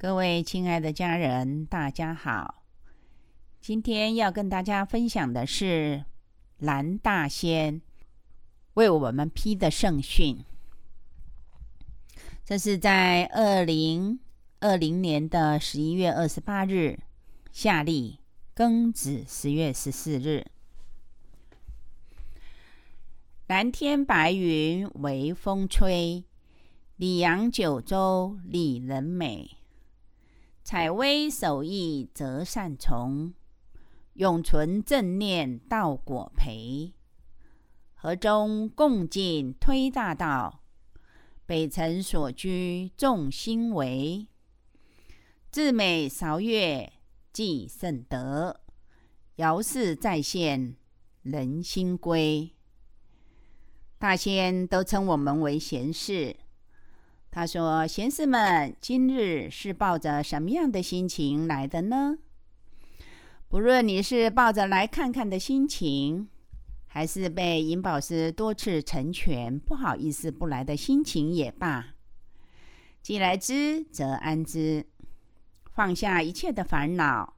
各位亲爱的家人，大家好！今天要跟大家分享的是蓝大仙为我们批的圣训。这是在二零二零年的十一月二十八日，夏历庚子十月十四日。蓝天白云微风吹，里阳九州里人美。采薇守艺择善从，永存正念道果培。河中共进推大道，北辰所居众心为。至美韶乐济圣德，遥视再现人心归。大仙都称我们为贤士。他说：“贤士们，今日是抱着什么样的心情来的呢？不论你是抱着来看看的心情，还是被银宝师多次成全，不好意思不来的心情也罢，既来之则安之，放下一切的烦恼，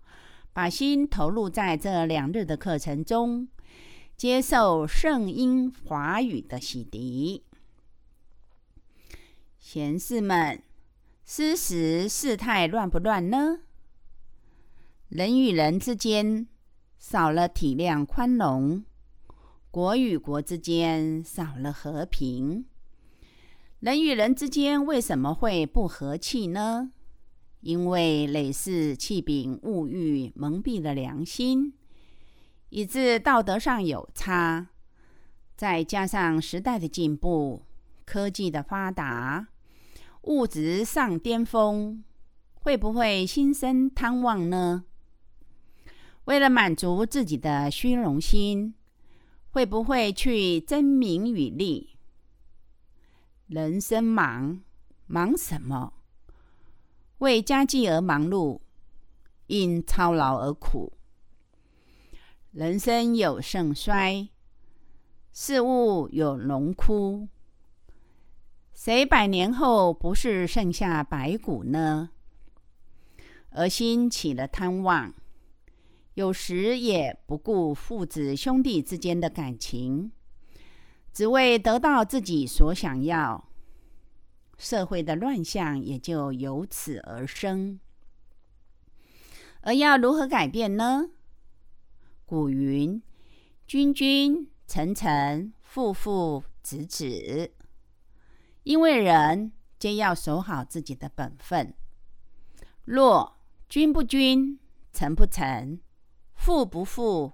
把心投入在这两日的课程中，接受圣音华语的洗涤。”贤士们，斯时世态乱不乱呢？人与人之间少了体谅宽容，国与国之间少了和平。人与人之间为什么会不和气呢？因为累世气柄物欲蒙蔽了良心，以致道德上有差。再加上时代的进步，科技的发达。物质上巅峰，会不会心生贪望呢？为了满足自己的虚荣心，会不会去争名与利？人生忙，忙什么？为家计而忙碌，因操劳而苦。人生有盛衰，事物有荣枯。谁百年后不是剩下白骨呢？而心起了贪妄，有时也不顾父子兄弟之间的感情，只为得到自己所想要，社会的乱象也就由此而生。而要如何改变呢？古云：“君君臣臣父父子子。”因为人皆要守好自己的本分。若君不君，臣不臣，父不父，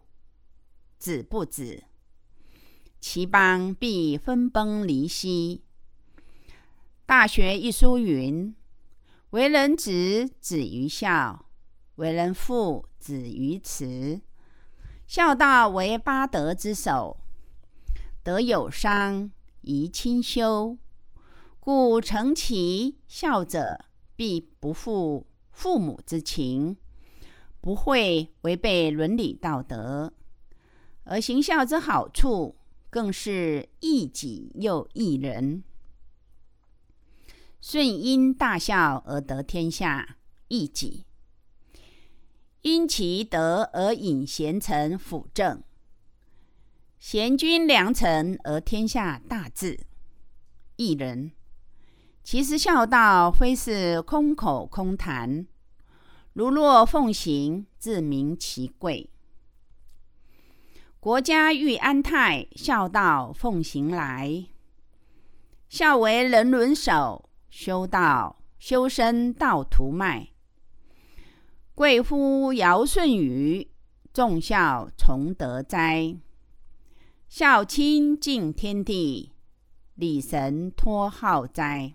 子不子，其邦必分崩离析。大学一书云：“为人子，止于孝；为人父，止于慈。孝道为八德之首，德有伤，宜亲修。”故成其孝者，必不负父母之情，不会违背伦理道德。而行孝之好处，更是益己又益人。舜因大孝而得天下，益己；因其德而引贤臣辅政，贤君良臣而天下大治，益人。其实孝道非是空口空谈，如若奉行，自明其贵。国家欲安泰，孝道奉行来。孝为人伦首，修道修身道途迈。贵乎尧舜禹，重孝崇德哉。孝亲敬天地，礼神托号哉。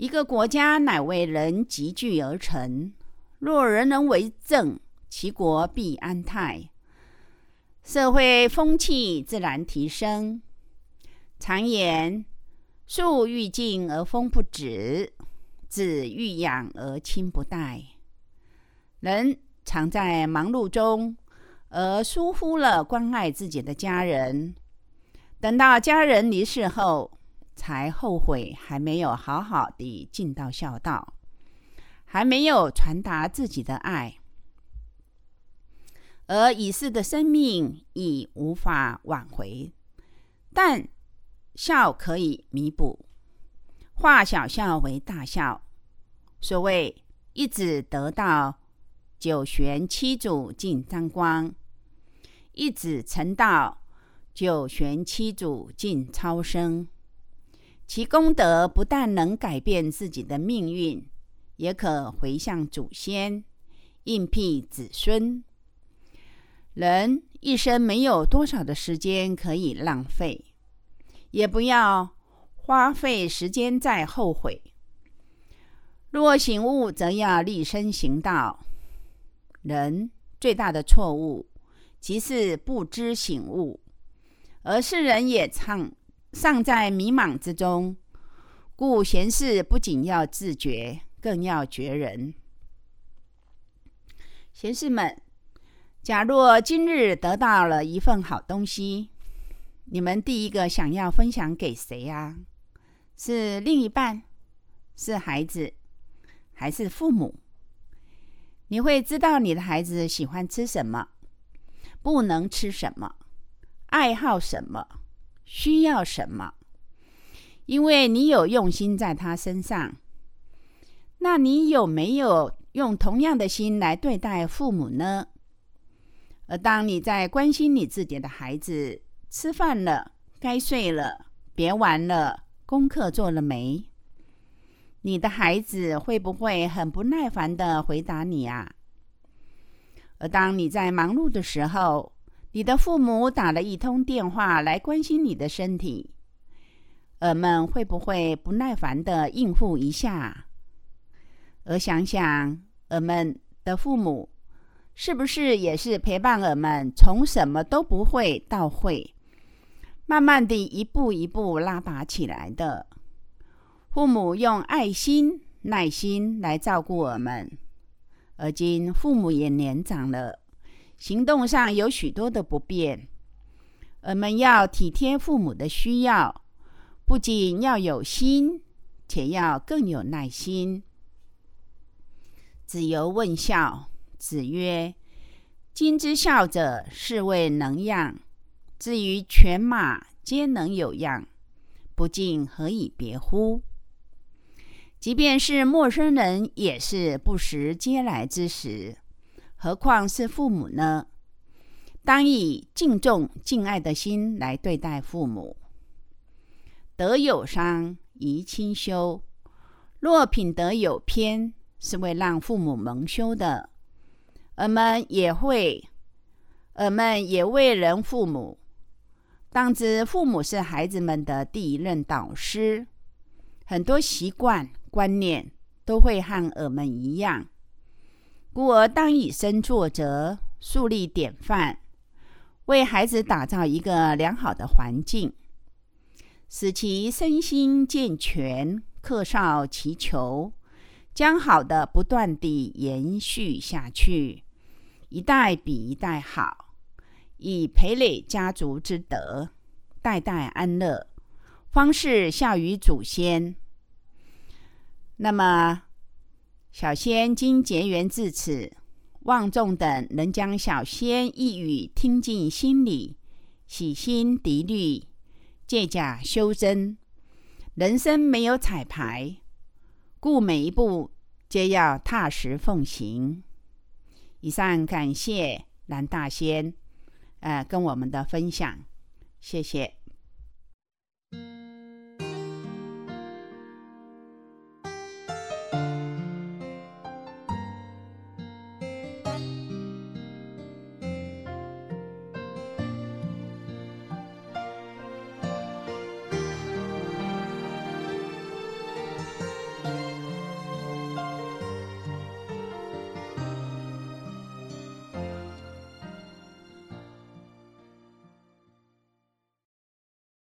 一个国家乃为人集聚而成，若人人为政，其国必安泰，社会风气自然提升。常言：树欲静而风不止，子欲养而亲不待。人常在忙碌中，而疏忽了关爱自己的家人。等到家人离世后，才后悔还没有好好的尽到孝道，还没有传达自己的爱，而已逝的生命已无法挽回。但孝可以弥补，化小孝为大孝。所谓一子得道，九玄七祖尽沾光；一子成道，九玄七祖尽超生。其功德不但能改变自己的命运，也可回向祖先，应庇子孙。人一生没有多少的时间可以浪费。也不要花费时间再后悔。若醒悟，则要立身行道。人最大的错误，即是不知醒悟，而世人也唱尚在迷茫之中。故贤士不仅要自觉，更要觉人。贤士们，假若今日得到了一份好东西，你们第一个想要分享给谁呀？是另一半，是孩子，还是父母？你会知道你的孩子喜欢吃什么，不能吃什么，爱好什么，需要什么，因为你有用心在他身上。那你有没有用同样的心来对待父母呢？而当你在关心你自己的孩子，吃饭了，该睡了，别玩了。功课做了没？你的孩子会不会很不耐烦的回答你啊？而当你在忙碌的时候，你的父母打了一通电话来关心你的身体，儿们会不会不耐烦的应付一下？而想想儿们的父母，是不是也是陪伴儿们从什么都不会到会？慢慢地，一步一步拉拔起来的。父母用爱心、耐心来照顾我们，而今父母也年长了，行动上有许多的不便。我们要体贴父母的需要，不仅要有心，且要更有耐心。子游问孝，子曰：“今之孝者，是谓能养。”至于犬马皆能有养，不敬何以别乎？即便是陌生人，也是不时嗟来之食，何况是父母呢？当以敬重、敬爱的心来对待父母。德有伤，贻亲羞。若品德有偏，是为让父母蒙羞的。我们也会，我们也为人父母。当知父母是孩子们的第一任导师，很多习惯观念都会和我们一样，故而当以身作则，树立典范，为孩子打造一个良好的环境，使其身心健全，克少其求，将好的不断地延续下去，一代比一代好。以培累家族之德，代代安乐，方是孝于祖先。那么，小仙今结缘至此，望众等能将小仙一语听进心里，洗心涤虑，借假修真。人生没有彩排，故每一步皆要踏实奉行。以上感谢蓝大仙。呃，跟我们的分享，谢谢。